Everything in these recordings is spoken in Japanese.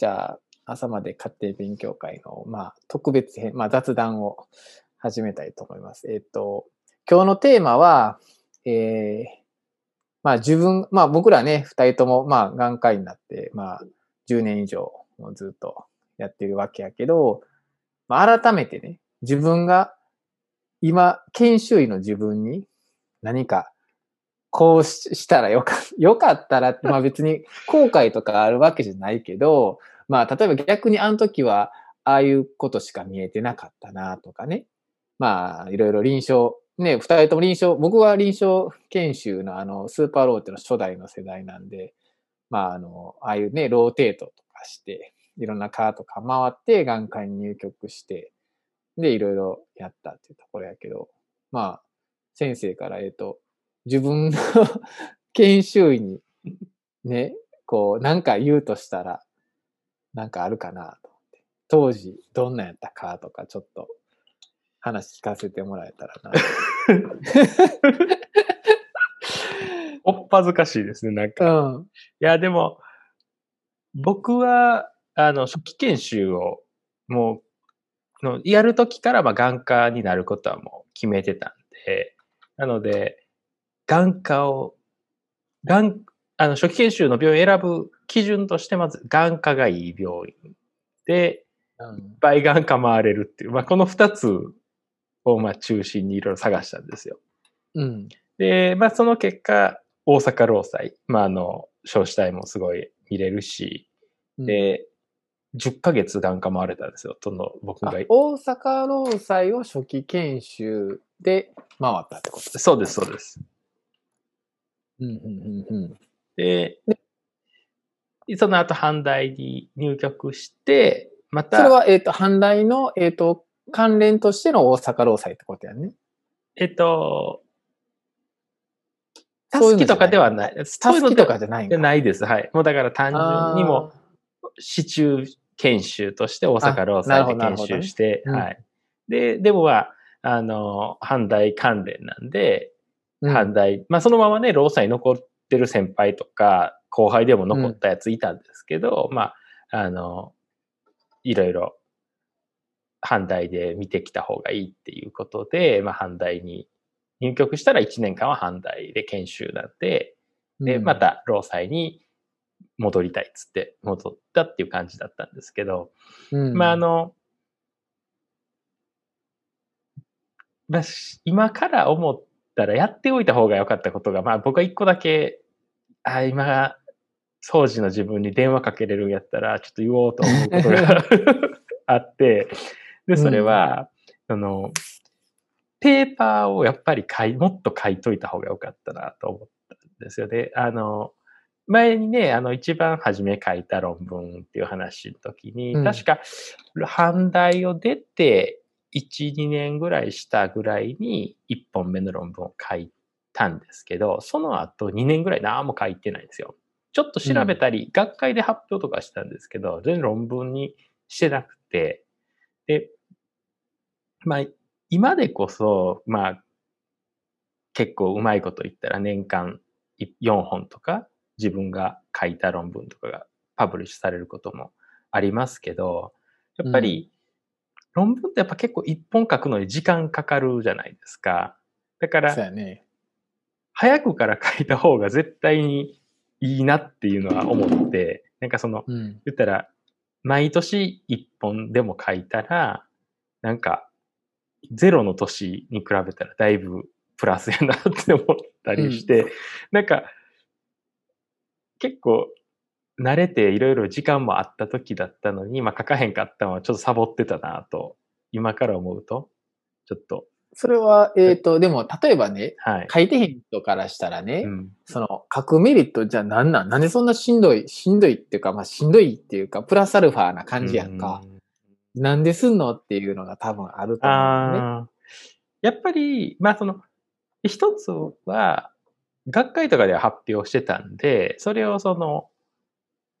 じゃあ、朝まで家庭勉強会の、まあ、特別編、まあ、雑談を始めたいと思います。えっ、と、今日のテーマは、えー、まあ自分、まあ僕らね、二人とも、まあ眼科医になって、まあ10年以上ずっとやってるわけやけど、まあ改めてね、自分が今、研修医の自分に何かこうししたらよかよかったら、まあ別に後悔とかあるわけじゃないけど、まあ例えば逆にあの時はああいうことしか見えてなかったなとかね。まあいろいろ臨床、ね、二人とも臨床、僕は臨床研修のあのスーパーローテの初代の世代なんで、まああの、ああいうね、ローテートとかして、いろんな科とか回って眼科に入局して、で、いろいろやったっていうところやけど、まあ、先生から、えっと、自分の 研修医にね、こう、なんか言うとしたら、なんかあるかなと思って。当時、どんなやったかとか、ちょっと話聞かせてもらえたらな。おっぱずかしいですね、なんか。いうん。や、でも、僕は、あの、初期研修を、もう、のやるときから、まあ、眼科になることはもう決めてたんで、なので、眼科を、眼、あの、初期研修の病院を選ぶ基準として、まず、眼科がいい病院で、うんいっぱい眼科回れるっていう、まあ、この二つを、まあ、中心にいろいろ探したんですよ。うん。で、まあ、その結果、大阪労災、まあ、あの、少子体もすごい見れるし、で、10ヶ月眼科回れたんですよ、その、僕あが。大阪労災を初期研修で回ったってことそうです、そうです。うんうんうんうん。で、その後、阪大に入局して、また、それは、えっ、と、阪大の、えっ、と、関連としての大阪労災ってことやね。えっと、たそういうのじゃないすきとかではない。たすきとかじじゃないんか。ゃないです。はい。もうだから単純にも、市中研修として大阪労災で研修して、うんはい。で、でもまあ、あの、阪大関連なんで、うん阪大、まあそのままね、労災残ってる先輩とか、後輩でも残ったやついたんですけど、まあ、あの、いろいろ、阪大で見てきた方がいいっていうことで、まあ阪大に入局したら1年間は阪大で研修なんで、で、うん。また労災に戻りたいっつって戻ったっていう感じだったんですけど、うん。まああの、まあ、し今から思ったらやっておいた方が良かったことが、まあ僕は一個だけ、あ今、当時の自分に電話かけれるんやったら、ちょっと言おうと思うことが あって、で、それは、あの、ペーパーをやっぱり書い、もっと書いといた方が良かったなと思ったんですよね。あの、前にね、あの、一番初め書いた論文っていう話の時に、うん確か、阪大を出て、1、2年ぐらいしたぐらいに、1本目の論文を書いたんですけど、その後2年ぐらい何も書いてないんですよ。ちょっと調べたり、学会で発表とかしたんですけど、全然論文にしてなくて、で、まあ、今でこそ、まあ、結構うまいこと言ったら年間4本とか、自分が書いた論文とかがパブリッシュされることもありますけど、やっぱり、論文ってやっぱ結構一本書くのに時間かかるじゃないですか。だからそう、やね。早くから書いた方が絶対にいいなっていうのは思って、なんかその、うん。言ったら、毎年一本でも書いたら、なんか、ゼロの年に比べたらだいぶプラスやなって思ったりして、なんか、結構、慣れていろいろ時間もあった時だったのに、まあ書かへんかったのはちょっとサボってたなと、今から思うと、ちょっと、それは、えっ、と、でも、例えばね、はい。書いてへん人からしたらね、うん、その、書くメリットじゃあなんなん？なんでそんなしんどい、しんどいっていうか、まあ、しんどいっていうか、プラスアルファな感じやんか。うんなんですんのっていうのが多分あると思うね。やっぱり、まあその、一つは、学会とかでは発表してたんで、それをその、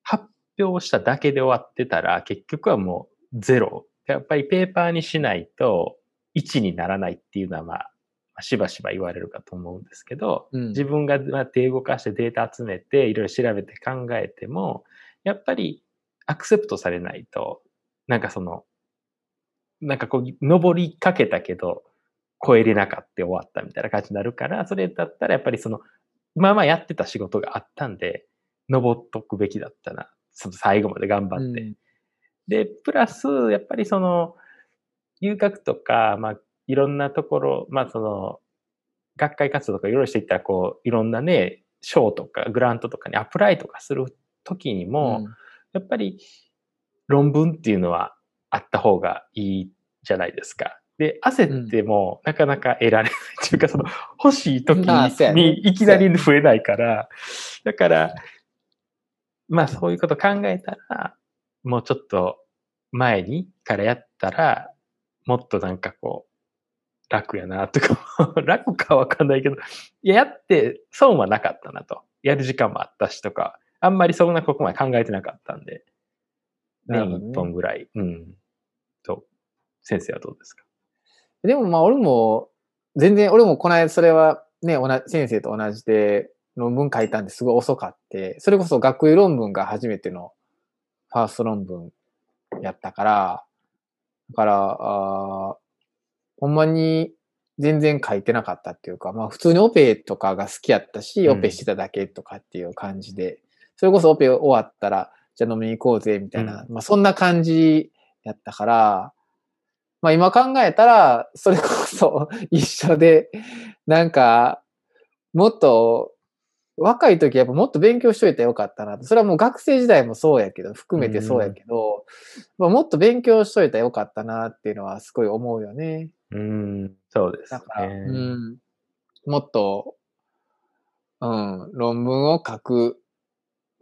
発表しただけで終わってたら、結局はもうゼロ。やっぱりペーパーにしないと1にならないっていうのは、まあ、しばしば言われるかと思うんですけど、うん自分がまあ手動かしてデータ集めて、いろいろ調べて考えても、やっぱり、アクセプトされないと、なんかその、なんかこう、登りかけたけど、超えれなかった終わったみたいな感じになるから、それだったらやっぱりその、まあまあやってた仕事があったんで、登っとくべきだったな。その最後まで頑張って。うんで、プラス、やっぱりその、留学とか、まあ、いろんなところ、まあその、学会活動とかいろいろしていったら、こう、いろんなね、賞とかグラントとかにアプライとかするときにも、やっぱり論文っていうのはあった方がいいじゃないですか。で、焦ってもなかなか得られないっていうか、その 欲しい時にいきなり増えないから、だから、まあそういうこと考えたら、もうちょっと前にからやったら、もっとなんかこう、楽やなとか、楽かわかんないけど、いや、やって損はなかったなと。やる時間もあったしとか、あんまりそんなここまで考えてなかったんで、年ね一本ぐらい。うん。と、先生はどうですか？でもまあ俺も、全然、俺もこの間それはね、同じ先生と同じで論文書いたんですごい遅かって、それこそ学位論文が初めてのファースト論文やったから、だから、あーほんまに全然書いてなかったっていうか、まあ普通にオペとかが好きやったし、うん。オペしてただけとかっていう感じで、それこそオペ終わったら、じゃあ飲みに行こうぜ、みたいな、まあそんな感じやったから、まあ今考えたら、それこそ一緒で、なんか、もっと、若い時やっぱもっと勉強しといたらよかったなと。それはもう学生時代もそうやけど、含めてそうやけど、まあ、もっと勉強しといたらよかったなっていうのはすごい思うよね。うん、そうですだから、ね。うん。もっと、うん、論文を書く。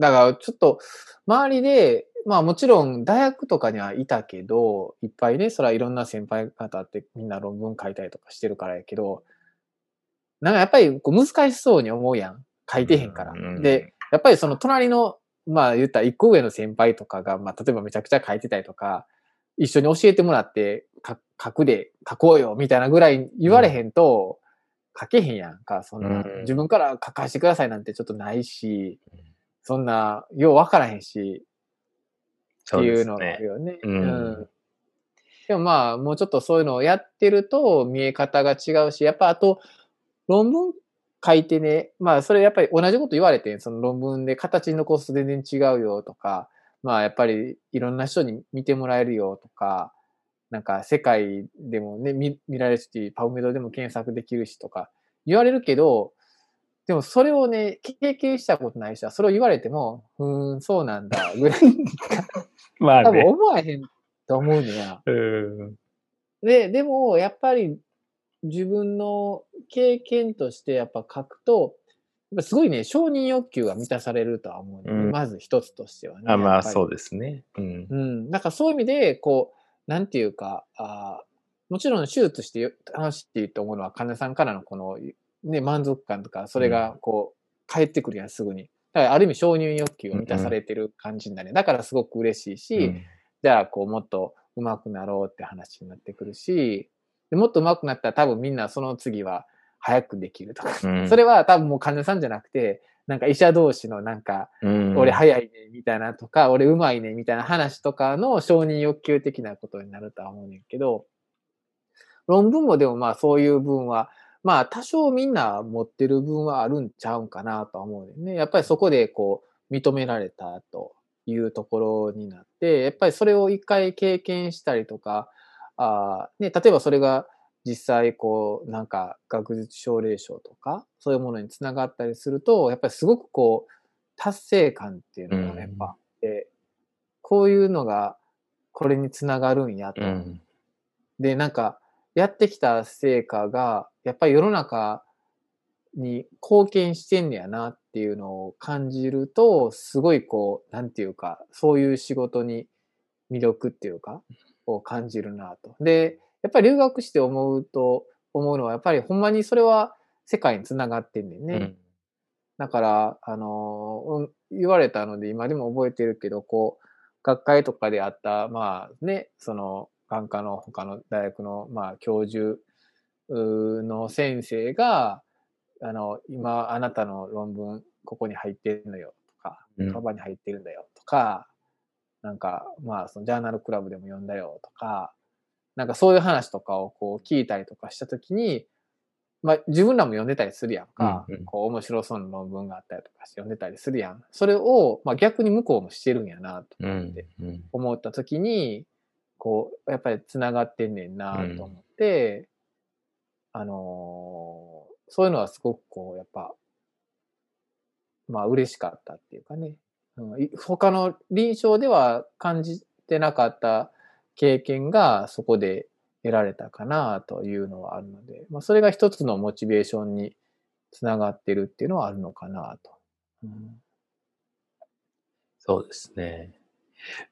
だから、ちょっと、周りで、まあもちろん大学とかにはいたけど、いっぱいね、それはいろんな先輩方ってみんな論文書いたりとかしてるからやけど、なんかやっぱりこう難しそうに思うやん。書いてへんから。うんで、やっぱりその隣の、まあ言ったら一個上の先輩とかが、まあ例えばめちゃくちゃ書いてたりとか、一緒に教えてもらって、か書くで書こうよ、みたいなぐらい言われへんと、書けへんやんか、そんな、うん自分から書かせてくださいなんてちょっとないし、そんな、ようわからへんし、っていうのがあるよね。うん。でもまあ、もうちょっとそういうのをやってると見え方が違うし、やっぱあと、論文書いてね、まあそれやっぱり同じこと言われて、その論文で形に残すと全然違うよとか、まあやっぱりいろんな人に見てもらえるよとか、なんか世界でもね、見見られるし、パブメドでも検索できるしとか言われるけど、でもそれをね、経験したことない人はそれを言われても、うーん、そうなんだ、ぐらい まあ多分ね。思わへんと思うねや。うん。で、でも、やっぱり自分の経験としてやっぱ書くと、すごいね、承認欲求が満たされるとは思うね、うんまず一つとしてはね。あまあ、そうですね。うん。うん。だからそういう意味で、こう、なんていうか、あーもちろん手術してよ楽しいと思うのは、患者さんからのこの、ね、満足感とか、それがこう、返ってくるやん、すぐに。だからある意味承認欲求が満たされてる感じになる、だからすごく嬉しいし、うんじゃあ、こう、もっと上手くなろうって話になってくるし、でもっと上手くなったら多分みんなその次は早くできると。か、うん。それは多分もう患者さんじゃなくて、なんか医者同士のなんか、うん。俺早いねみたいなとか、俺上手いねみたいな話とかの承認欲求的なことになるとは思うねんけど、論文もでもまあそういう分は、まあ多少みんな持ってる分はあるんちゃうんかなとは思うね。やっぱりそこでこう認められたというところになって、やっぱりそれを一回経験したりとか、あーね、例えばそれが実際こうなんか学術奨励賞とかそういうものにつながったりすると、やっぱりすごくこう達成感っていうのがやっぱあって、こういうのがこれにつながるんやと。うん。で、なんか、やってきた成果が、やっぱり世の中に貢献してんねやなっていうのを感じると、すごいこう、なんていうか、そういう仕事に魅力っていうか、を感じるなと。で、やっぱり留学して思うと、思うのは、やっぱりほんまにそれは世界につながってんねんね。うんだから、あの、うん言われたので今でも覚えてるけど、こう、学会とかであった、まあね、その、眼科の他の大学の、まあ、教授の先生が、あの、今、あなたの論文、ここに入ってるのよ、とかうん、カバーに入ってるんだよ、とか、なんか、まあ、そのジャーナルクラブでも読んだよとか、なんかそういう話とかをこう聞いたりとかしたときに、まあ自分らも読んでたりするやんか、うんうん。こう面白そうな論文があったりとかして読んでたりするやん。それを、まあ逆に向こうもしてるんやなとうん思って、うん思ったときに、こう、やっぱり繋がってんねんなと思って、あのーそういうのはすごくこう、やっぱ、まあ嬉しかったっていうかね、他の臨床では感じてなかった経験がそこで得られたかなというのはあるので、まあ、それが一つのモチベーションにつながってるっていうのはあるのかなと。うんそうですね。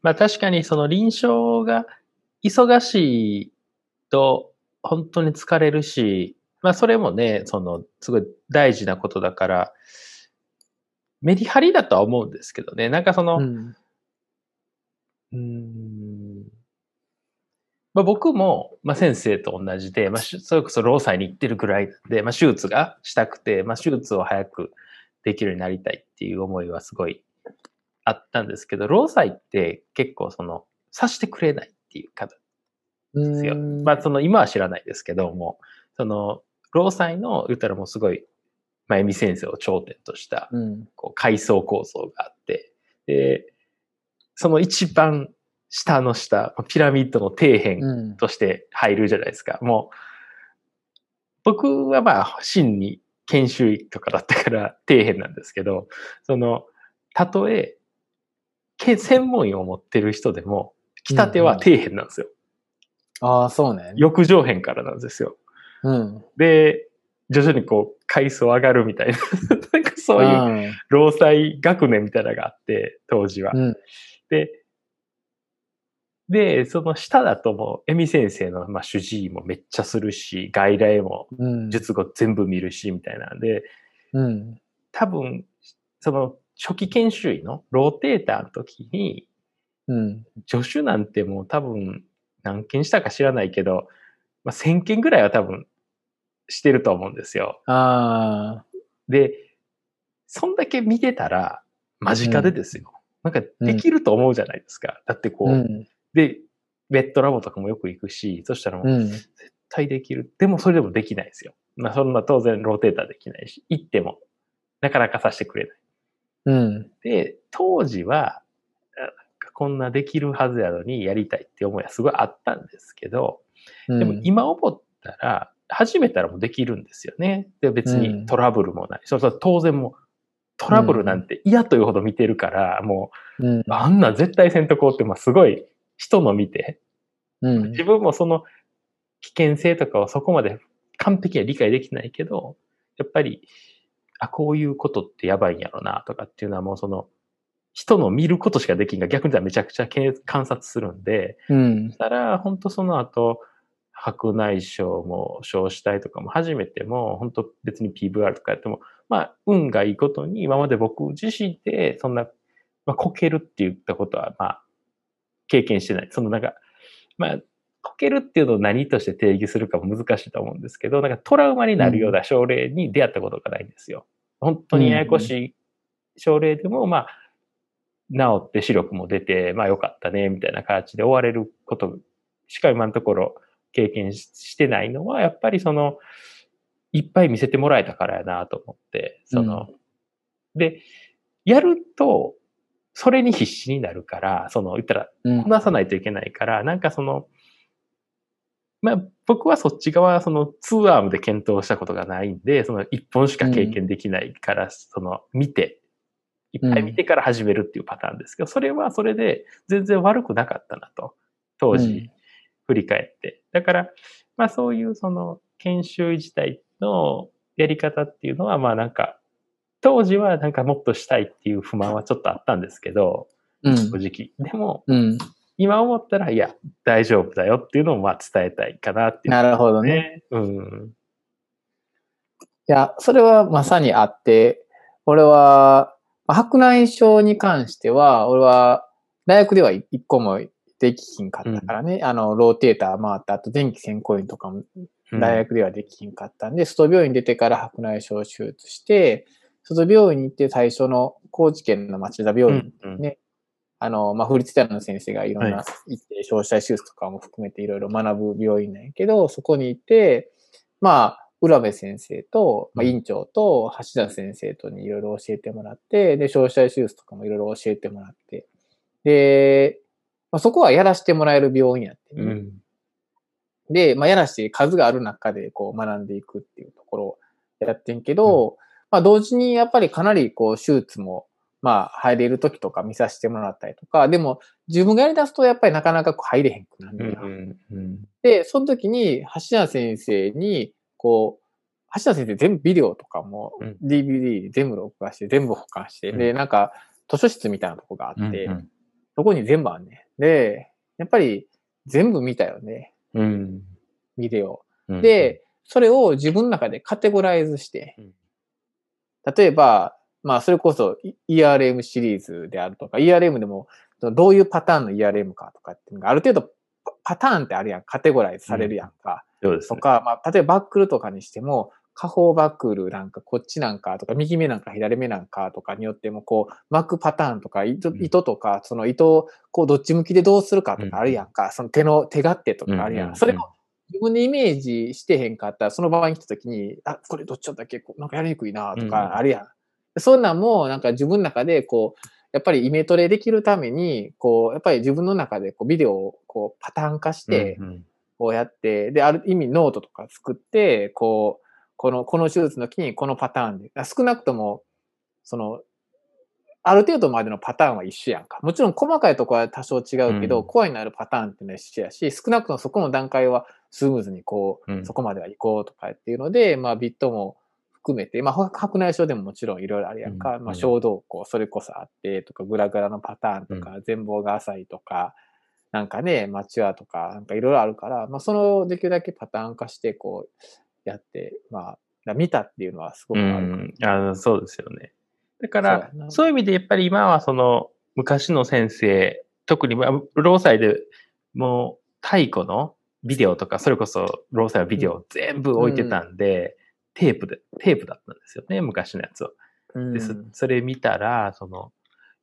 まあ確かにその臨床が忙しいと本当に疲れるし、まあそれもね、そのすごい大事なことだから、メリハリだとは思うんですけどね。なんかその、うんうーんまあ、僕も、まあ、先生と同じで、まあ、しそれこそ労災に行ってるぐらいで、まあ、手術がしたくて、まあ、手術を早くできるようになりたいっていう思いはすごいあったんですけど、労災って結構その、さしてくれないっていう方ですよ。うんまあ、その、今は知らないですけども、その、労災の、言ったらもうすごい、まあ、エミ先生を頂点とした、うんこう階層構造があって、で、その一番下の下、ピラミッドの底辺うんとして入るじゃないですか。もう、僕はまあ、真に研修医とかだったから底辺なんですけど、その、たとえ、け専門医を持ってる人でも、来たては底辺なんですよ。ああ、そうね。翼上辺からなんですよ。うん。で、徐々にこう、階層上がるみたいな、なんかそういううん労災学年みたいなのがあって、当時は。うんで、で、その下だともう、エミ先生の、まあ、主治医もめっちゃするし、外来もうん。術後全部見るし、みたいなんで、うん。多分、その初期研修医のローテーターの時に、うん。助手なんてもう多分何件したか知らないけど、まあ、1000件ぐらいは多分してると思うんですよ。ああ。で、そんだけ見てたら、間近でですよ。なんかできると思うじゃないですか。だってこう、うん。で、ベッドラボとかもよく行くし、そしたらもううん。絶対できる。でもそれでもできないですよ。まあそんな当然ローテーターできないし、行ってもなかなかさせてくれない。うん。で、当時は、こんなできるはずやのにやりたいって思いはすごいあったんですけど、うんでも今思ったら、始めたらもうできるんですよね。で、別にトラブルもない。そうそう、当然もう、トラブルなんて嫌というほど見てるから、もうんう、あんな絶対せんとこうって、まあすごい人の見て、うん自分もその危険性とかをそこまで完璧には理解できないけど、やっぱり、あ、こういうことってやばいんやろなとかっていうのはもうその、人の見ることしかできんが逆に言ったらめちゃくちゃけ観察するんで、うんそしたら本当その後、白内障も少子体とかも初めても、本当別に PVR とかやっても、まあ運がいいことに今まで僕自身でそんな、まあこけるって言ったことはまあ経験してない。そのなんか、まあ、こけるっていうのを何として定義するかも難しいと思うんですけど、なんかトラウマになるような症例に出会ったことがないんですよ。本当にややこしい症例でも、まあ、治って視力も出て、まあよかったね、みたいな形で終われることしか今のところ経験ししてないのは、やっぱりその、いっぱい見せてもらえたからやなと思って、その、で、やると、それに必死になるから、その、言ったら、うん。こなさないといけないから、なんかその、まあ、僕はそっち側、その、ツーアームで検討したことがないんで、その、一本しか経験できないから、その、見て、いっぱい見てから始めるっていうパターンですけど、それはそれで全然悪くなかったなと、当時、振り返って。だから、まあそういうその、研修自体のやり方っていうのは、まあなんか、当時はなんかもっとしたいっていう不満はちょっとあったんですけど、うん正直。でも、うん。今思ったら、いや、大丈夫だよっていうのをまあ伝えたいかなっていう、なるほどね。ね。うん。いや、それはまさにあって、俺は、まあ白内障に関しては、俺は、大学では一個もできひんかったからね。あの、ローテーター回った後、電気線香院とかも大学ではできひんかったんで、外病院出てから白内障手術して、外病院に行って最初の高知県の町田病院うんうん。ねあの、まあ、フリースタイルの先生がいろんなは行って、消費者手術とかも含めていろいろ学ぶ病院なんやけど、そこに行って、まあ、浦部先生と、まあ、うん。院長と橋田先生とにいろいろ教えてもらって、で、消費者手術とかもいろいろ教えてもらって、で、まあ、そこはやらせてもらえる病院やってね、うん。で、まあ、やらして数がある中でこう学んでいくっていうところをやってんけど、まあ、同時にやっぱりかなりこう手術も、まあ、入れる時とか見させてもらったりとか、でも自分がやり出すとやっぱりなかなかこう入れへんくなる。うん。うん。で、その時に橋田先生に、こう、橋田先生全部ビデオとかもうん DVD 全部録画して全部保管して、うんで、なんか図書室みたいなとこがあうん。って、そこに全部あんねん。で、やっぱり全部見たよね、うん。ビデオ。うん、で、それを自分の中でカテゴライズしてうん、例えば、まあ、それこそ ERM シリーズであるとか、ERM でもどういうパターンの ERM かとかっていうのがある程度パパターンってあるやん、カテゴライズされるやんか。そうですね。とか、まあ、例えばバックルとかにしても、下方バックルなんかこっちなんかとか、右目なんか左目なんかとかによっても、こう、巻くパターンとか、糸とか、その糸をこうどっち向きでどうするかとかあるやんか。その手の、手勝手とかあるやうん。それを自分でイメージしてへんかったら、その場合に来た時に、あ、これどっちだったっけなんかやりにくいなとうんかあるやん。そんなんも、なんか自分の中で、こう、やっぱりイメトレできるために、こう、やっぱり自分の中でこうビデオをこうパターン化して、こうやって、で、ある意味ノートとか作って、こう、この、この手術の時にこのパターンで、あ少なくとも、その、ある程度までのパターンは一緒やんか。もちろん細かいところは多少違うけど、うん。コアになるパターンっていうのは一緒やし、少なくともそこの段階はスムーズにこう、うん。そこまでは行こうとかっていうので、まあビットも含めて、まあほ白内障でももちろんいろいろあるやんか。うん。まあ小動向、それこそあってとか、グラグラのパターンとか、全貌が浅いとか、なんかね、マチュアとか、なんかいろいろあるから、まあそのできるだけパターン化してこうやって、まあ、だ見たっていうのはすごくうあるから。ん、あのそうですよね。だから、なそういう意味でやっぱり今はその昔の先生、特にまあ労災でもう太古のビデオとか、それこそ労災のビデオ全部置いてたんで、テープで、テープだったんですよね、昔のやつを。うんで、そそれ見たら、その、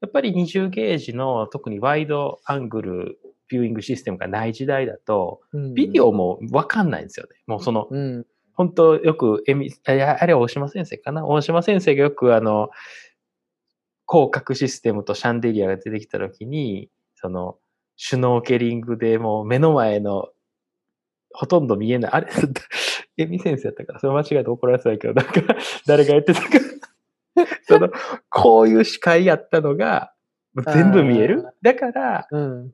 やっぱり20ゲージの特にワイドアングルビューイングシステムがない時代だと、ビデオもわかんないんですよね。もうその、うん。本当よく、えみ、あれ大島先生かな？大島先生がよくあの、広角システムとシャンデリアが出てきたときに、その、シュノーケリングでもう目の前のほとんど見えない。あれ？エミ先生やったから、それ間違えて怒られてたけど、なんか、誰がやってたか。その、こういう視界やったのが、全部見える？だから、うん。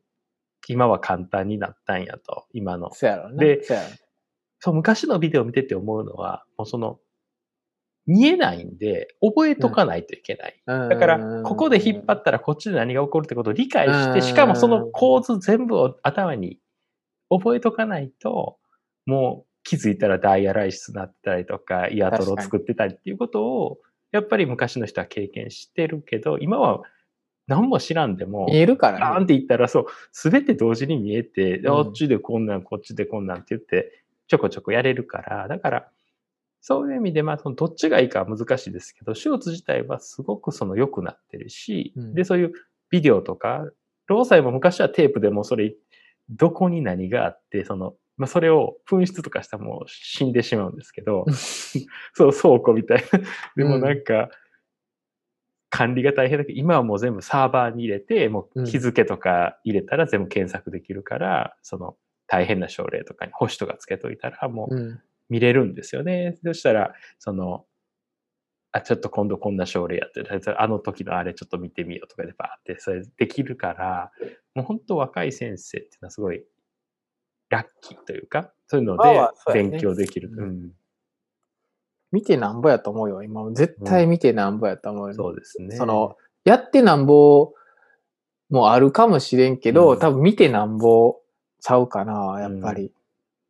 今は簡単になったんやと、今の。そうやろうね。でそう昔のビデオ見てて思うのは、もうその、見えないんで、覚えとかないといけない。うんだから、ここで引っ張ったらこっちで何が起こるってことを理解しうんて、しかもその構図全部を頭に覚えとかないと、もう気づいたらダイヤライシスになってたりとか、イヤトロを作ってたりっていうことを、やっぱり昔の人は経験してるけど、今は何も知らんでも、見えるかバーンらね。って言ったら、そう、すべて同時に見えて、うんあっちでこんなん、こっちでこんなんって言って、ちょこちょこやれるから、だから、そういう意味で、まあ、そのどっちがいいかは難しいですけど、手術自体はすごくその良くなってるし、うん。で、そういうビデオとか、労災も昔はテープでもそれ、どこに何があって、その、まあ、それを紛失とかしたらもう死んでしまうんですけど、そう、倉庫みたいな。でもなんか、管理が大変だけど、今はもう全部サーバーに入れて、もう日付とか入れたら全部検索できるから、その大変な症例とかに星とかつけといたら、もううん。見れるんですよね。そしたら、その、あ、ちょっと今度こんな症例やってる、あの時のあれちょっと見てみようとかでバーってそれできるから、もう本当若い先生っていうのはすごいラッキーというか、そういうので勉強できる。うんうん見てなんぼやと思うよ。今も絶対見てなんぼやと思うよ。そうですね。その、やってなんぼもあるかもしれんけど、うん多分見てなんぼちゃうかな、やっぱり。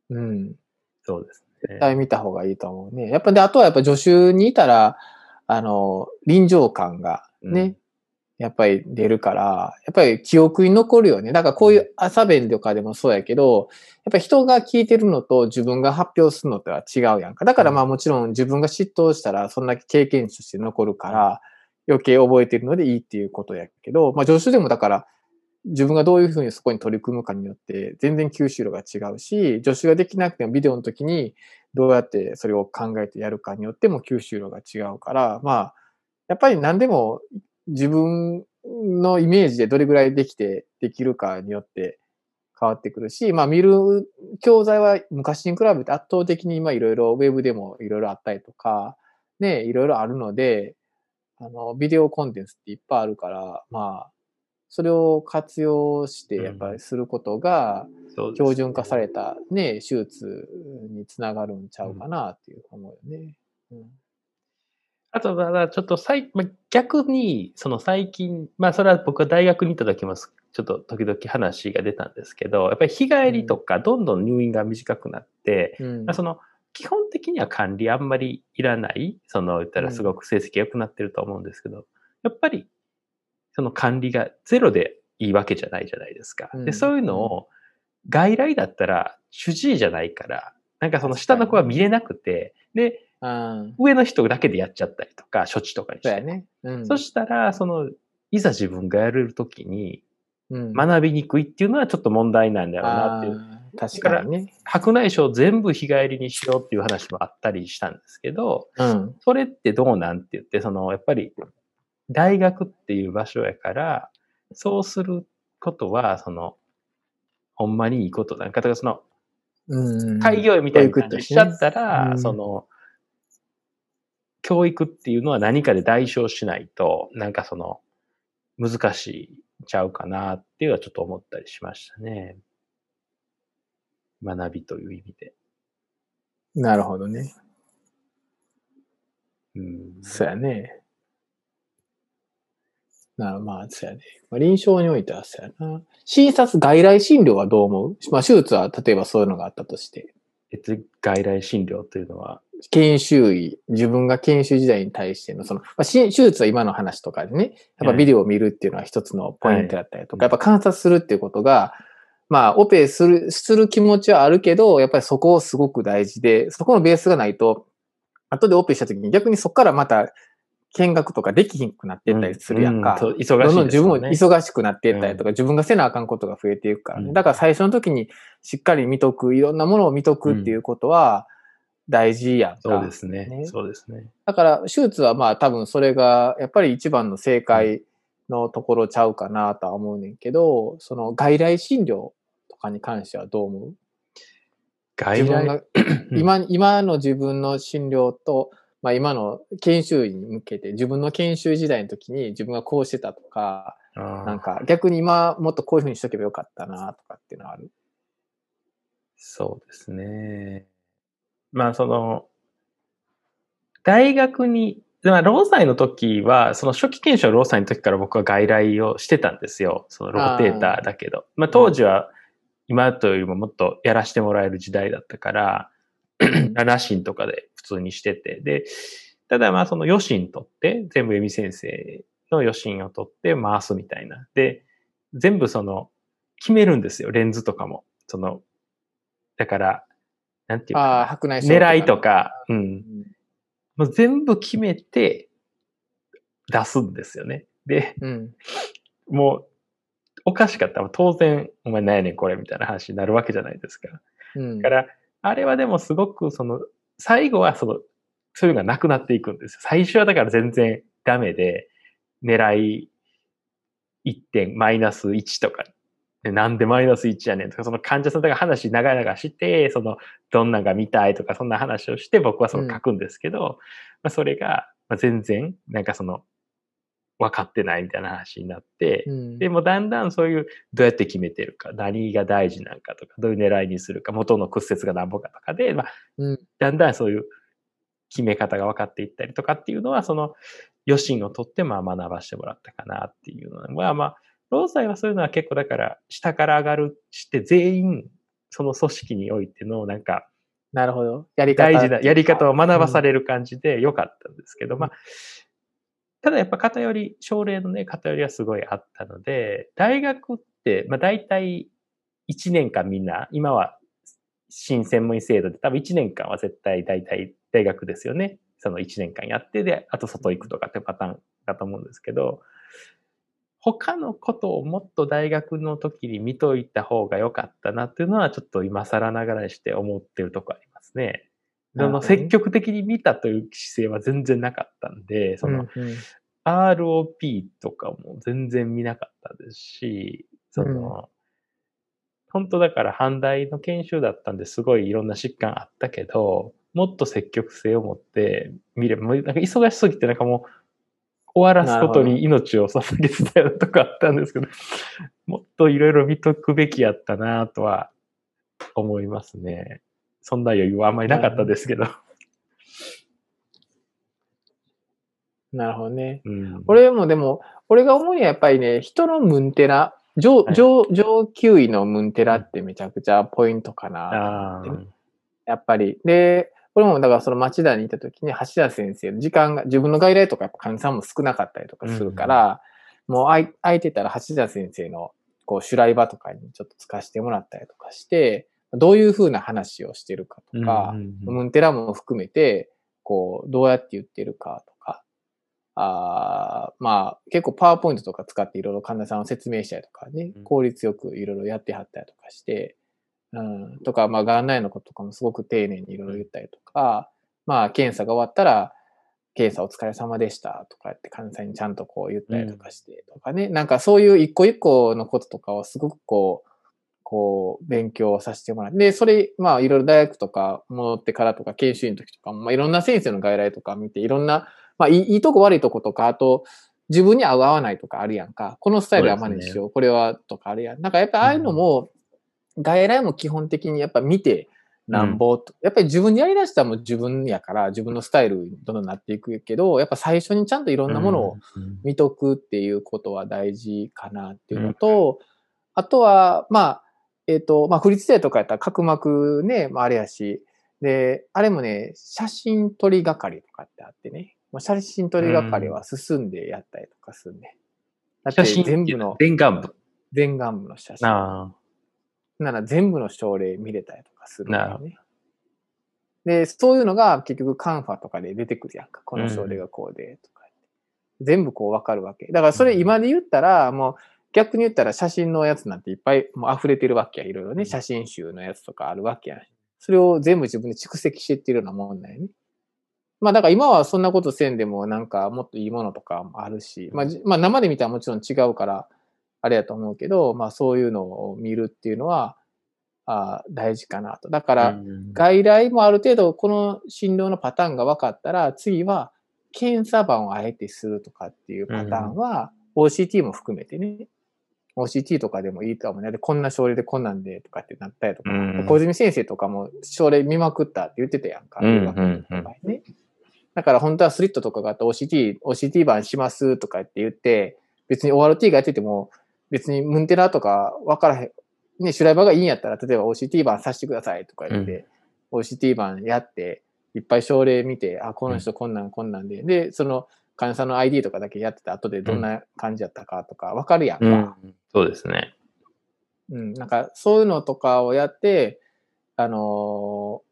うん。そうですね。絶対見た方がいいと思うね。やっぱで、あとはやっぱ助手にいたら、あの、臨場感がね、うんやっぱり出るから、やっぱり記憶に残るよね。だからこういう朝弁とかでもそうやけど、やっぱり人が聞いてるのと自分が発表するのとは違うやんか。だからまあもちろん自分が嫉妬したらそんだけ経験値として残るから、余計覚えてるのでいいっていうことやけど、まあ助手でもだから自分がどういうふうにそこに取り組むかによって全然吸収量が違うし、助手ができなくてもビデオの時にどうやってそれを考えてやるかによっても吸収量が違うから、まあ、やっぱり何でも自分のイメージでどれぐらいできてできるかによって変わってくるし、まあ見る教材は昔に比べて圧倒的に今いろいろウェブでもいろいろあったりとか、ね、いろいろあるので、あの、ビデオコンテンツっていっぱいあるから、まあ、それを活用してやっぱりすることが、標準化されたね、手術につながるんちゃうかなっていう思うよね。うん。あとは、ちょっと最、まあ、逆に、その最近、まあそれは僕は大学に行った時もちょっと時々話が出たんですけど、やっぱり日帰りとかどんどん入院が短くなって、うん、まあ、その基本的には管理あんまりいらない、その言ったらすごく成績が良くなってると思うんですけど、やっぱりその管理がゼロでいいわけじゃないじゃないですか。で、そういうのを外来だったら主治医じゃないから、なんかその下の子は見れなくて、で、上の人だけでやっちゃったりとか、処置とかにして。そね。うん、そしたら、その、いざ自分がやれるときに、学びにくいっていうのはちょっと問題なんだろうなっていう。確かにね。白内障全部日帰りにしようっていう話もあったりしたんですけど、うん、それってどうなんって言って、その、やっぱり、大学っていう場所やから、そうすることは、その、ほんまにいいことなんか、だからその、開業医みたいな感じしちゃったら、その、教育っていうのは何かで代償しないと、なんかその、難しいちゃうかなっていうのはちょっと思ったりしましたね。学びという意味で。なるほどね。うん。そうやね。なるまあ、そうやね。まあ、臨床においてはそうやな。診察、外来診療はどう思う？まあ、手術は例えばそういうのがあったとして。外来診療というのは？研修医、自分が研修時代に対しての、その、まあ、手術は今の話とかでね、やっぱビデオを見るっていうのは一つのポイントだったりとか、はい、やっぱ観察するっていうことが、まあ、オペする、する気持ちはあるけど、やっぱりそこをすごく大事で、そこのベースがないと、後でオペした時に逆にそこからまた見学とかできひんくなっていったりするやんか。うんうん、忙しい、ね、どんどん自分も忙しくなっていったりとか、うん、自分がせなあかんことが増えていくからね。だから最初の時にしっかり見とく、いろんなものを見とくっていうことは、大事やんか。そうですね。ねそうですね。だから、手術はまあ多分それが、やっぱり一番の正解のところちゃうかなとは思うねんけど、その外来診療とかに関してはどう思う？外来今、今の自分の診療と、まあ今の研修医に向けて、自分の研修時代の時に自分がこうしてたとか、なんか逆に今もっとこういうふうにしとけばよかったなとかっていうのはあるそうですね。まあその、大学に、まあ、労災の時は、その初期研修は労災の時から僕は外来をしてたんですよ。そのローテーターだけど。まあ当時は今とよりももっとやらせてもらえる時代だったから、ラシンとかで普通にしてて。で、ただまあその余震取って、全部エミ先生の余震を取って回すみたいな。で、全部その決めるんですよ、レンズとかも。その、だから、なんていうか、白内障狙いとか、うん。もう全部決めて出すんですよね。で、うん、もう、おかしかったら当然、お前何やねんこれみたいな話になるわけじゃないですか。うん、だから、あれはでもすごくその、最後はその、そういうのがなくなっていくんですよ。最初はだから全然ダメで、狙い1点、マイナス1とかでなんでマイナス1やねんとか、その患者さんとか話長々して、その、どんなが見たいとか、そんな話をして僕はその書くんですけど、うん、まあ、それが、まあ、全然、なんかその、分かってないみたいな話になって、うん、でもだんだんそういう、どうやって決めてるか、何が大事なんかとか、どういう狙いにするか、元の屈折が何ぼかとかで、まあ、うん、だんだんそういう決め方が分かっていったりとかっていうのは、その、余震をとってまあ学ばしてもらったかなっていうのは、まあ、労災はそういうのは結構だから下から上がるして全員その組織においてのなんかなるほど。やり方。大事なやり方を学ばされる感じで良かったんですけど、うん、まあ、ただやっぱ偏り、症例のね、偏りはすごいあったので、大学って、まあ大体1年間みんな、今は新専門医制度で多分1年間は絶対大体大学ですよね。その1年間やってで、あと外行くとかってパターンだと思うんですけど、他のことをもっと大学の時に見といた方が良かったなっていうのは、ちょっと今更ながらにして思ってるとこありますね。その積極的に見たという姿勢は全然なかったんで、その、うんうん。ROP とかも全然見なかったですし、その、本当だから阪大の研修だったんですごいいろんな疾患あったけど、もっと積極性を持って見れば、もうなんか忙しすぎてなんかもう終わらすことに命を捧げてたようなとこあったんですけど、もっといろいろ見とくべきやったなとは思いますね。そんな余裕はあんまりなかったですけど。なるほどね。うん、俺もでも、俺が思うにはやっぱりね、人のムンテラ、上、はい上、上級位のムンテラってめちゃくちゃポイントかな。あーやっぱり。で、俺もだからその町田にいた時に橋田先生の時間が、自分の外来とかやっぱ患者さんも少なかったりとかするから、もう空い空いてたら橋田先生のこう、修来場とかにちょっと使わせてもらったりとかして、どういうふうな話をしてるかとか、うんうんうん。ムンテラも含めて、こう、どうやって言ってるかとか、あーまあ、結構パワーポイントとか使っていろいろ患者さんを説明したりとかねうん、効率よくいろいろやってはったりとかして、うん、とか、まあ、がん内のこととかもすごく丁寧にいろいろ言ったりとか、まあ、検査が終わったら、検査お疲れ様でしたとかって患者さんにちゃんとこう言ったりとかしてとかね、なんかそういう一個一個のこととかをすごくこう、こう、勉強させてもらって、で、それ、まあ、いろいろ大学とか戻ってからとか、研修医の時とかも、まあ、いろんな先生の外来とか見て、いろんな、まあ、いいとこ悪いとことか、あと、自分に合う合わないとかあるやんか。このスタイルは真似しよう、これはとかあるやん。なんかやっぱああいうのも、外来も基本的にやっぱ見て、なんぼと、やっぱり自分でやりだしたらもう自分やから、自分のスタイルにどんどんなっていくけど、やっぱ最初にちゃんといろんなものをうん見とくっていうことは大事かなっていうのと、あとは、まあ、えっ、と、まあ、振り付けとかやったら角膜ね、まあ、あれやし、で、あれもね、写真撮り係とかってあってね、まあ写真撮り係は進んでやったりとかするね。だって写真全部の伝願部。全眼部の写真。あなら全部の症例見れたりとかするんだなるほよね。で、そういうのが結局カンファとかで出てくるやんか。この症例がこうで、とか、全部こうわかるわけ。だからそれ今で言ったら、もう逆に言ったら写真のやつなんていっぱいもう溢れてるわけや。いろいろね、うん写真集のやつとかあるわけやん。それを全部自分で蓄積していってるようなもんだよね。まあだから今はそんなことせんでもなんかもっといいものとかもあるし、まあ、じまあ生で見たらもちろん違うから、あれやと思うけど、まあそういうのを見るっていうのは、あー大事かなと。だかあ。ら、うん外来もある程度この診療のパターンが分かったら、次は検査番をあえてするとかっていうパターンは、OCT も含めてね、OCT とかでもいいと思うね。で、こんな症例でこんなんでとかってなったりとか、うん小泉先生とかも症例見まくったって言ってたやんか。だから本当はスリットとかがあって OCT、OCT 版しますとかって言って、別に ORT がやってても、別にムンテラとか分からへん。ね、シュライバーがいいんやったら、例えば OCT 版させてくださいとか言って、OCT 版やって、いっぱい症例見て、あ、この人こんなんこんなんで、で、その患者さんの ID とかだけやってた後でどんな感じやったかとか分かるやんか。うんそうですね。うん、なんかそういうのとかをやって、あのー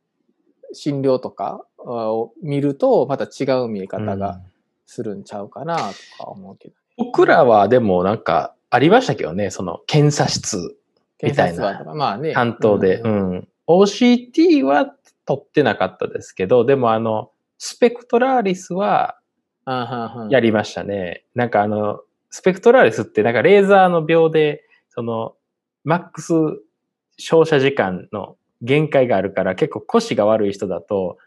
診療とかを見ると、また違う見え方がするんちゃうかなとか思うけど。僕らはでもなんかありましたけどね、その検査室みたいなまあね。担当で。ううんん。OCT は取ってなかったですけど、でもあの、スペクトラーリスはやりましたね。なんかあの、スペクトラーリスってなんかレーザーの秒で、その、マックス照射時間の限界があるから結構腰が悪い人だと、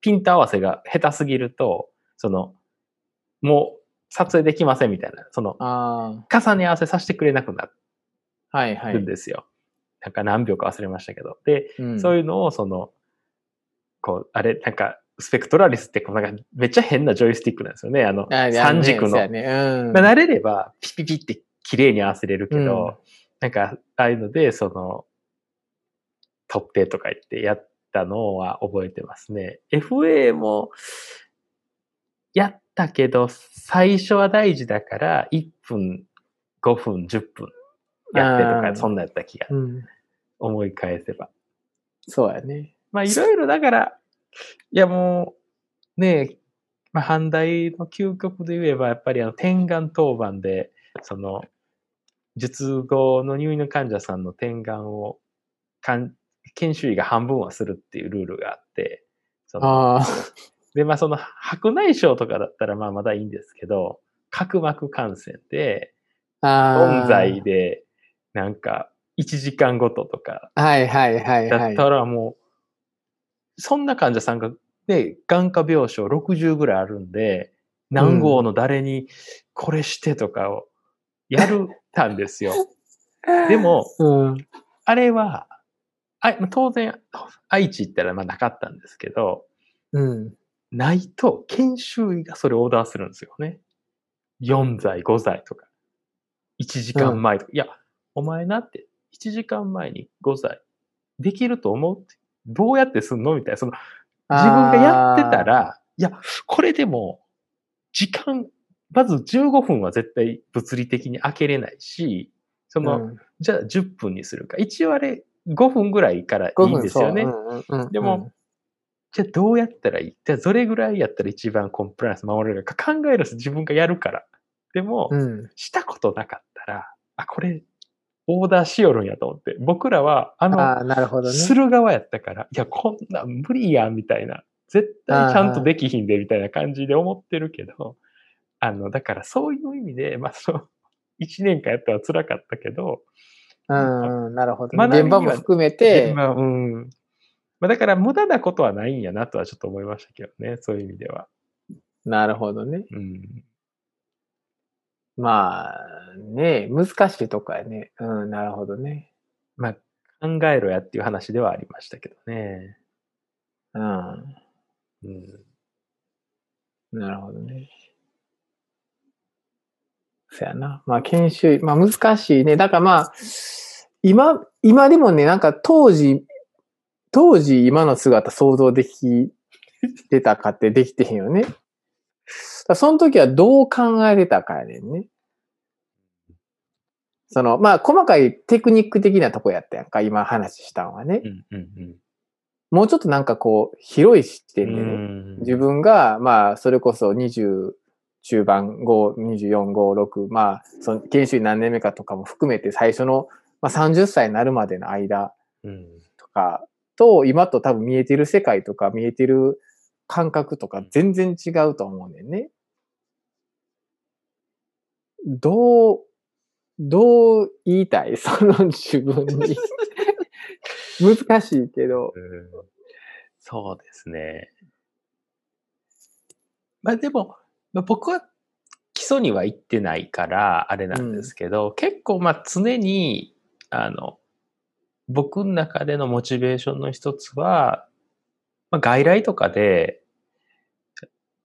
ピント合わせが下手すぎると、その、もう撮影できませんみたいな、その、あ重ね合わせさせてくれなくな。るんですよ。なんか何秒か忘れましたけど。で、うんそういうのを、その、こう、あれ、なんか、スペクトラリスってこう、なんか、めっちゃ変なジョイスティックなんですよね。あの、三軸の。ねうんまあ慣れれば、ピピピって綺麗に合わせれるけど、うんなんか、ああいうので、その、取ってとか言ってやったのは覚えてますね。FA も、やったけど、最初は大事だから、1分、5分、10分やってとか、そんなんやった気がうん。思い返せば。そうやね。まあ、いろいろだから、いやもう、ねえ、まあ、阪大の究極で言えば、やっぱりあの、天眼当番で、その、術後の入院の患者さんの点眼を、かん研修医が半分はするっていうルールがあって、その。で、まあその白内障とかだったらまあまだいいんですけど、角膜感染で、ああ。温剤で、なんか、1時間ごととか、はいはいはいはい。だったらもう、そんな患者さんが、ね、眼科病床60ぐらいあるんで、何号の誰にこれしてとかをやるたんですよ。で、も、うん。あれは、あ当然、愛知行ったらまあなかったんですけど、うん。ないと研修医がそれをオーダーするんですよね。4剤、5剤とか。1時間前とか。いや、お前なって、1時間前に5剤できると思うって。どうやってすんの？みたいな。その、自分がやってたら、いや、これでも、時間、まず15分は絶対物理的に開けれないし、その、うんじゃあ10分にするか。一応あれ5分ぐらいからい5いん分ですよね。でも、じゃあどうやったらいい？じゃあどれぐらいやったら一番コンプライアンス守れるか考えるんです自分がやるから。でも、うん。したことなかったら、あ、これ、オーダーしよるんやと思って。僕らは、あの、ああ、なるほどね。する側やったから、いや、こんなん無理やん、みたいな。絶対ちゃんとできひんで、みたいな感じで思ってるけど、あの、だからそういう意味で、まあ、その、一年間やったら辛かったけど、うんうん、なるほど、学びには現場も含めて、まあ、うん。まあ、だから無駄なことはないんやなとはちょっと思いましたけどね、そういう意味では。なるほどね。うん。まあ、ね難しいとこやね。うん、なるほどね。まあ、考えろやっていう話ではありましたけどね。うん。うん。なるほどね。そやな。まあ、研修医、まあ難しいね。だからまあ、今、今でもね、なんか当時、当時今の姿想像できてたかってできてへんよね。その時はどう考えてたかやねんね。その、まあ、細かいテクニック的なとこやったやんか、今話したんはね。うんうんもうちょっとなんかこう、広い視う点でね。ん。自分が、まあ、それこそ20中盤5、24、5、6、まあ、その研修医何年目かとかも含めて最初の、まあ、30歳になるまでの間うん。とかと、今と多分見えてる世界とか見えてる感覚とか全然違うと思うねんね。どう、どう言いたい？その自分に。難しいけど。うんそうですね。まあでも、まあ僕は基礎には行ってないから、あれなんですけど、結構まあ常に、あの、僕の中でのモチベーションの一つは、まあ、外来とかで、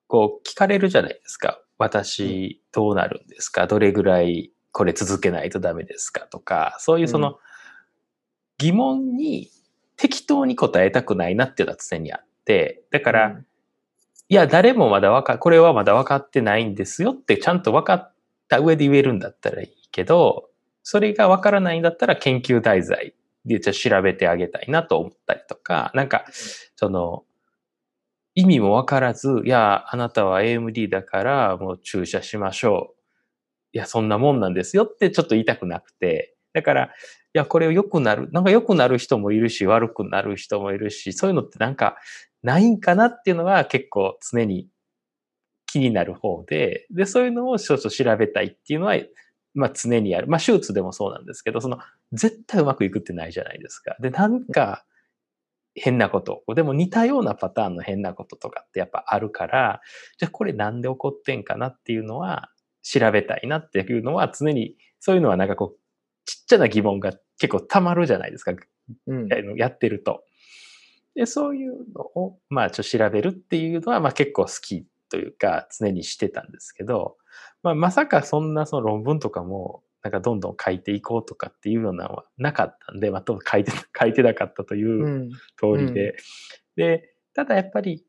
こう聞かれるじゃないですか。私どうなるんですか？どれぐらいこれ続けないとダメですかとか、そういうその疑問に適当に答えたくないなっていうのは常にあって、だから、うん。いや、誰もまだわか、これはまだ分かってないんですよってちゃんと分かった上で言えるんだったらいいけど、それが分からないんだったら研究題材でじゃあ調べてあげたいなと思ったりとか、なんか、その、意味も分からず、いや、あなたは AMD だからもう注射しましょう。いや、そんなもんなんですよってちょっと言いたくなくて。だから、いや、これ良くなる、なんか良くなる人もいるし、悪くなる人もいるし、そういうのってなんかないんかなっていうのは結構常に気になる方で、で、そういうのを少々調べたいっていうのは、まあ常にある。まあ手術でもそうなんですけど、その絶対うまくいくってないじゃないですか。で、なんか変なこと、でも似たようなパターンの変なこととかってやっぱあるから、じゃあこれなんで起こってんかなっていうのは調べたいなっていうのは常に、そういうのはなんかこう、ちっちゃな疑問が結構たまるじゃないですか。うんやってると。で、そういうのを、まあ、ちょっと調べるっていうのは、まあ結構好きというか、常にしてたんですけど、まあ、まさかそんなその論文とかも、なんかどんどん書いていこうとかっていうようなのはなかったんで、まあ、と書いて、書いてなかったといううん通りで。で、ただやっぱり、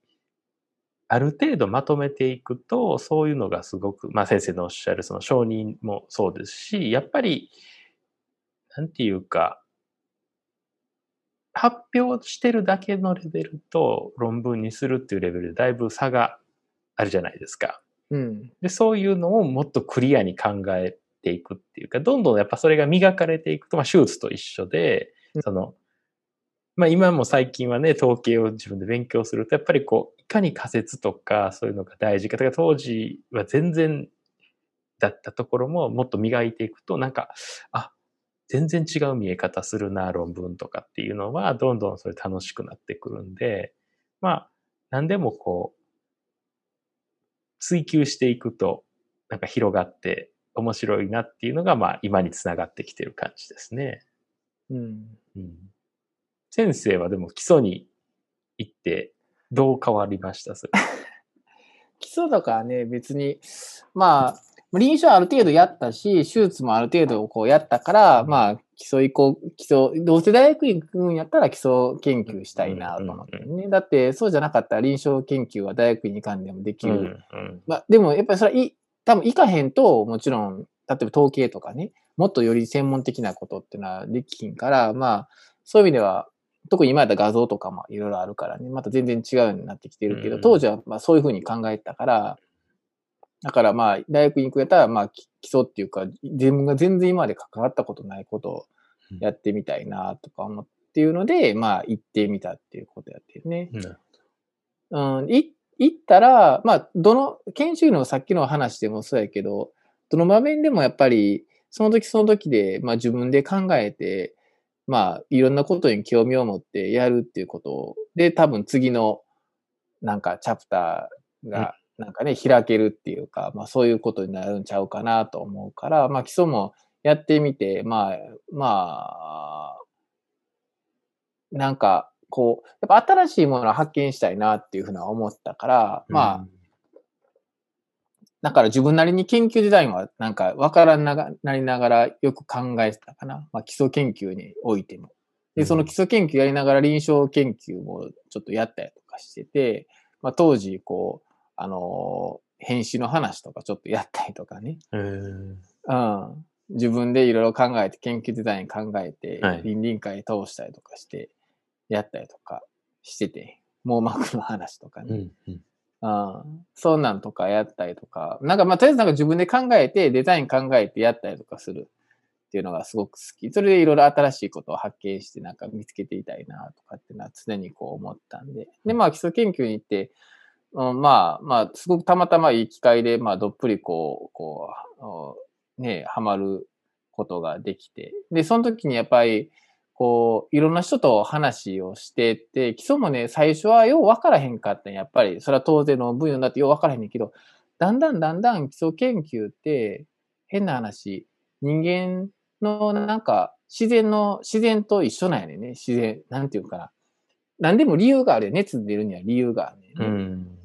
ある程度まとめていくと、そういうのがすごく、まあ先生のおっしゃるその承認もそうですし、やっぱり、なんていうか、発表してるだけのレベルと論文にするっていうレベルでだいぶ差があるじゃないですか。うん。で、そういうのをもっとクリアに考えていくっていうか、どんどんやっぱそれが磨かれていくと、まあ手術と一緒で、その、まあ今も最近はね、統計を自分で勉強すると、やっぱりこう、いかに仮説とかそういうのが大事か、だから当時は全然だったところももっと磨いていくと、なんか、あ、全然違う見え方するな、論文とかっていうのは、どんどんそれ楽しくなってくるんで、まあ、何でもこう、追求していくと、なんか広がって面白いなっていうのが、まあ今につながってきてる感じですね。うん。うん、先生はでも基礎に行ってどう変わりました？それ。基礎とかはね、別に、まあ、臨床ある程度やったし、手術もある程度こうやったから、まあ、基礎移行、基礎、どうせ大学院行くんやったら基礎研究したいなと思ってね。だって、そうじゃなかったら臨床研究は大学院に行かんでもできる。うんうんまあ、でもやっぱりそれはい、多分行かへんと、もちろん、例えば統計とかね、もっとより専門的なことっていうのはできひんから、まあ、そういう意味では、特に今やったら画像とかもいろいろあるからね、また全然違うようになってきてるけど、うん当時はまあそういうふうに考えてたから、だからまあ、大学に行くやったら、まあ、き基礎っていうか、自分が全然今まで関わったことないことをやってみたいなとか思っていうので、まあ、行ってみたっていうことやってるね。うん。うん、い行ったら、まあ、どの、研修医のさっきの話でもそうやけど、どの場面でもやっぱり、その時その時で、まあ自分で考えて、まあいろんなことに興味を持ってやるっていうことで、多分次のなんかチャプターがなんかね、開けるっていうか、まあそういうことになるんちゃうかなと思うから、まあ基礎もやってみて、まあ、まあ、なんか、こう、やっぱ新しいものを発見したいなっていうふうな思ったから、まあ、だから自分なりに研究デザインはなんかわからながなりながらよく考えてたかな。まあ基礎研究においても。で、その基礎研究やりながら臨床研究もちょっとやったりとかしてて、まあ当時こう、あのー編集の話とかちょっとやったりとかね。うんうん。自分でいろいろ考えて、研究デザイン考えてはい、倫理会通したりとかして、やったりとかしてて、網膜の話とかね。うんうんうん。そんなんとかやったりとか、なんかまあとりあえずなんか自分で考えて、デザイン考えてやったりとかするっていうのがすごく好き。それでいろいろ新しいことを発見してなんか見つけていたいなとかっていうのは常にこう思ったんで。で、まあ基礎研究に行って、うん、まあまあすごくたまたまいい機会で、まあどっぷりこう、こう、ね、ハマることができて。で、その時にやっぱり、こう、いろんな人と話をしてて、基礎もね、最初はよう分からへんかったんやっぱり、それは当然の分野だってよう分からへんけど、だんだんだんだん基礎研究って、変な話、人間のなんか、自然の、自然と一緒なんやねんね。自然、なんていうかな。何でも理由があるよ。熱出るには理由があるね。うん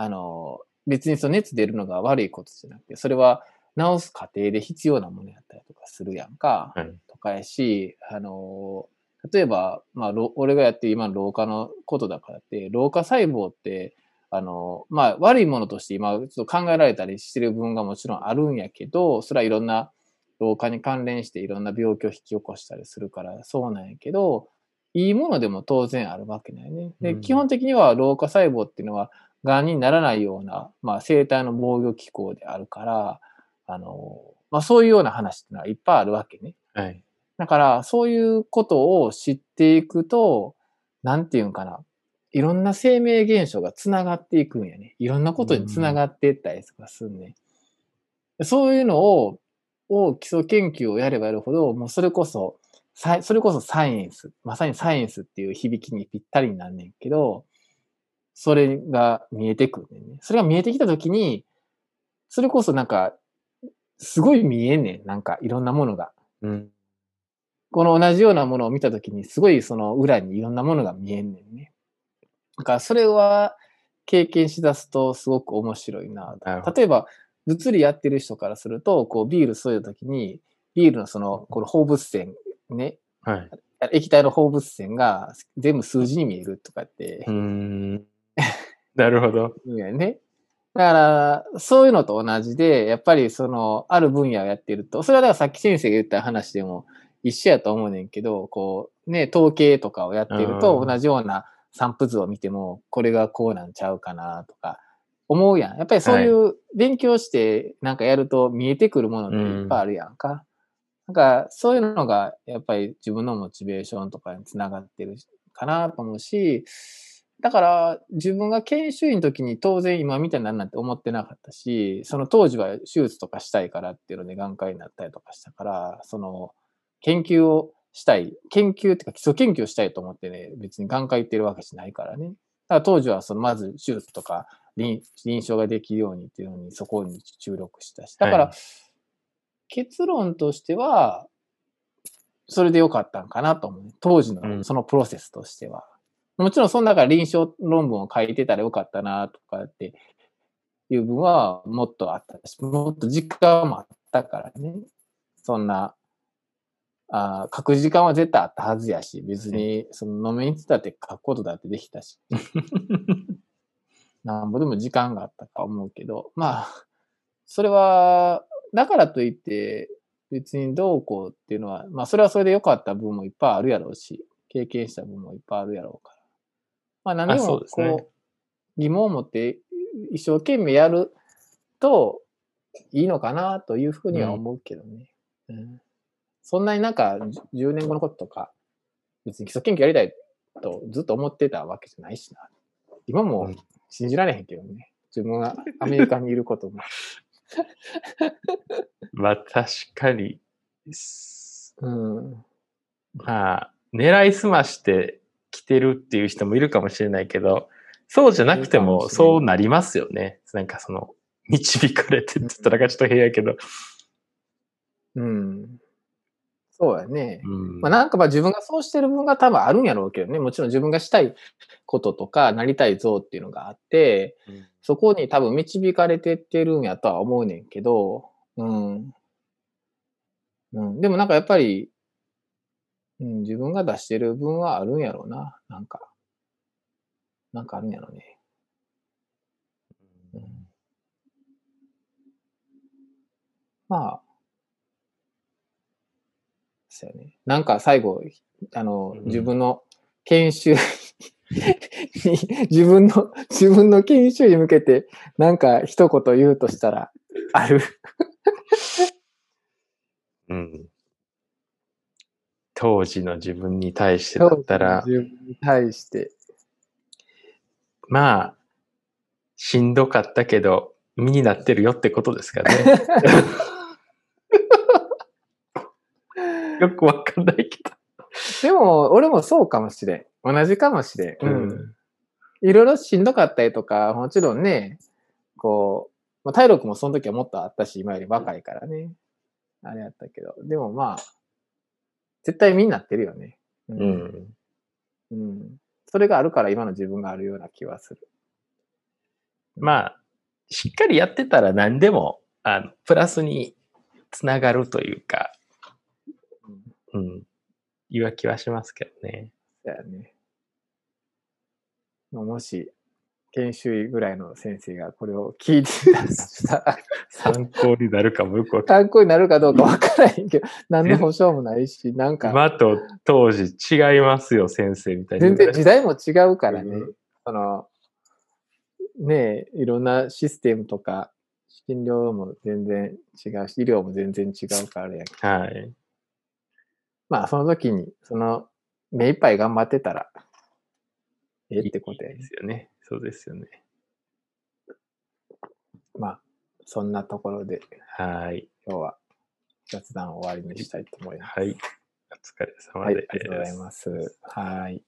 あの、別にその熱出るのが悪いことじゃなくて、それは治す過程で必要なものやったりとかするやんか。はいとかやし、あの、例えば、まあ、ろ俺がやってる今の老化のことだからって、老化細胞って、あの、まあ、悪いものとして今、ちょっと考えられたりしてる部分がもちろんあるんやけど、それはいろんな老化に関連していろんな病気を引き起こしたりするから、そうなんやけど、いいものでも当然あるわけだよね。で、うん基本的には老化細胞っていうのは、癌にならないような、まあ、生体の防御機構であるから、あの、まあ、そういうような話っていうのはいっぱいあるわけね。はい。だから、そういうことを知っていくと、なんていうんかな。いろんな生命現象がつながっていくんやね。いろんなことにつながっていったりとかするね。そういうのを、を基礎研究をやればやるほど、もうそれこそ、それこそサイエンス。まさにサイエンスっていう響きにぴったりになんねんけど、それが見えてくるね。それが見えてきたときに、それこそなんか、すごい見えんねん。なんかいろんなものが。うんこの同じようなものを見たときに、すごいその裏にいろんなものが見えんねんね。だからそれは経験しだすとすごく面白いな例えば、物理やってる人からすると、こうビール注いだときに、ビールのその、この放物線、ね、はい。液体の放物線が全部数字に見えるとかってうーん。なるほど。ね。だから、そういうのと同じで、やっぱりその、ある分野をやってると、それはだからさっき先生が言った話でも一緒やと思うねんけど、こう、ね、統計とかをやってると、うん同じような散布図を見ても、これがこうなんちゃうかなとか、思うやん。やっぱりそういう勉強してなんかやると見えてくるものっていっぱいあるやんか。なんかそういうのがやっぱり自分のモチベーションとかにつながってるかなと思うし、だから自分が研修医の時に当然今みたいになるなんて思ってなかったし、その当時は手術とかしたいからっていうので眼科医になったりとかしたから、その研究をしたい、研究っていうか基礎研究をしたいと思ってね、別に眼科行ってるわけじゃないからね。だから当時はそのまず手術とか臨臨床ができるようにっていうのにそこに注力したし。だから、はい結論としては、それでよかったんかなと思う。当時うんのそのプロセスとしては。もちろんその中で臨床論文を書いてたらよかったなとかっていう分はもっとあったし、もっと時間もあったからね。そんな、あ書く時間は絶対あったはずやし、別にその飲みに行ってたって書くことだってできたし。なんぼでも時間があったか思うけど、まあ、それは、だからといって、別にどうこうっていうのは、まあそれはそれで良かった部分もいっぱいあるやろうし、経験した部分もいっぱいあるやろうから。まあ何ですねこう、疑問を持って一生懸命やるといいのかなというふうには思うけどね。うんそんなになんか10年後のこととか、別に基礎研究やりたいとずっと思ってたわけじゃないしな。今もうん信じられへんけどね。自分がアメリカにいることも。まあ確かに、うん。まあ、狙いすまして来てるっていう人もいるかもしれないけど、そうじゃなくてもそうなりますよね。なんかその、導かれてって言ったらちょっと変やけど。うん。そうやね。うんまあ、なんかまあ自分がそうしてる分が多分あるんやろうけどね。もちろん自分がしたいこととか、なりたい像っていうのがあって、そこに多分導かれてってるんやとは思うねんけど、うん。うん。でもなんかやっぱり、うん、自分が出してる分はあるんやろうな。なんか。なんかあるんやろうね。うん、まあ。そうやね。なんか最後、あの、うん自分の研修に、自分の、自分の研修に向けて、なんか一言言うとしたら、ある。うん。当時の自分に対してだったら、自分に対して。まあ、しんどかったけど、身になってるよってことですかね。よくわかんないけでも、俺もそうかもしれん。同じかもしれん。ど。うん。いろいろしんどかったりとか、もちろんね、こう、まあ、体力もその時はもっとあったし、今より若いからね。あれやったけど。でもまあ、絶対身になってるよね。うう。ん。うん。それがあるから今の自分があるような気はする。まあ、しっかりやってたら何でも、あの、プラスにつながるというか、うん。うん、いう気はしますけどね。だよね。まあもし、研修医ぐらいの先生がこれを聞いてた 参考になるかもよくわか参考になるかどうかわからへんけど、何の保証もないし、なんか、今と当時違いますよ、先生みたいに。全然時代も違うからね。うんその、ねえ、いろんなシステムとか、診療も全然違うし、医療も全然違うからやけどはい。まあ、その時に、その、目いっぱい頑張ってたら、ええってことやねです。よね。そうですよね。まあ、そんなところで、はい。今日は雑談を終わりにしたいと思います。はい。お疲れ様はい。ありがとうございます。はい。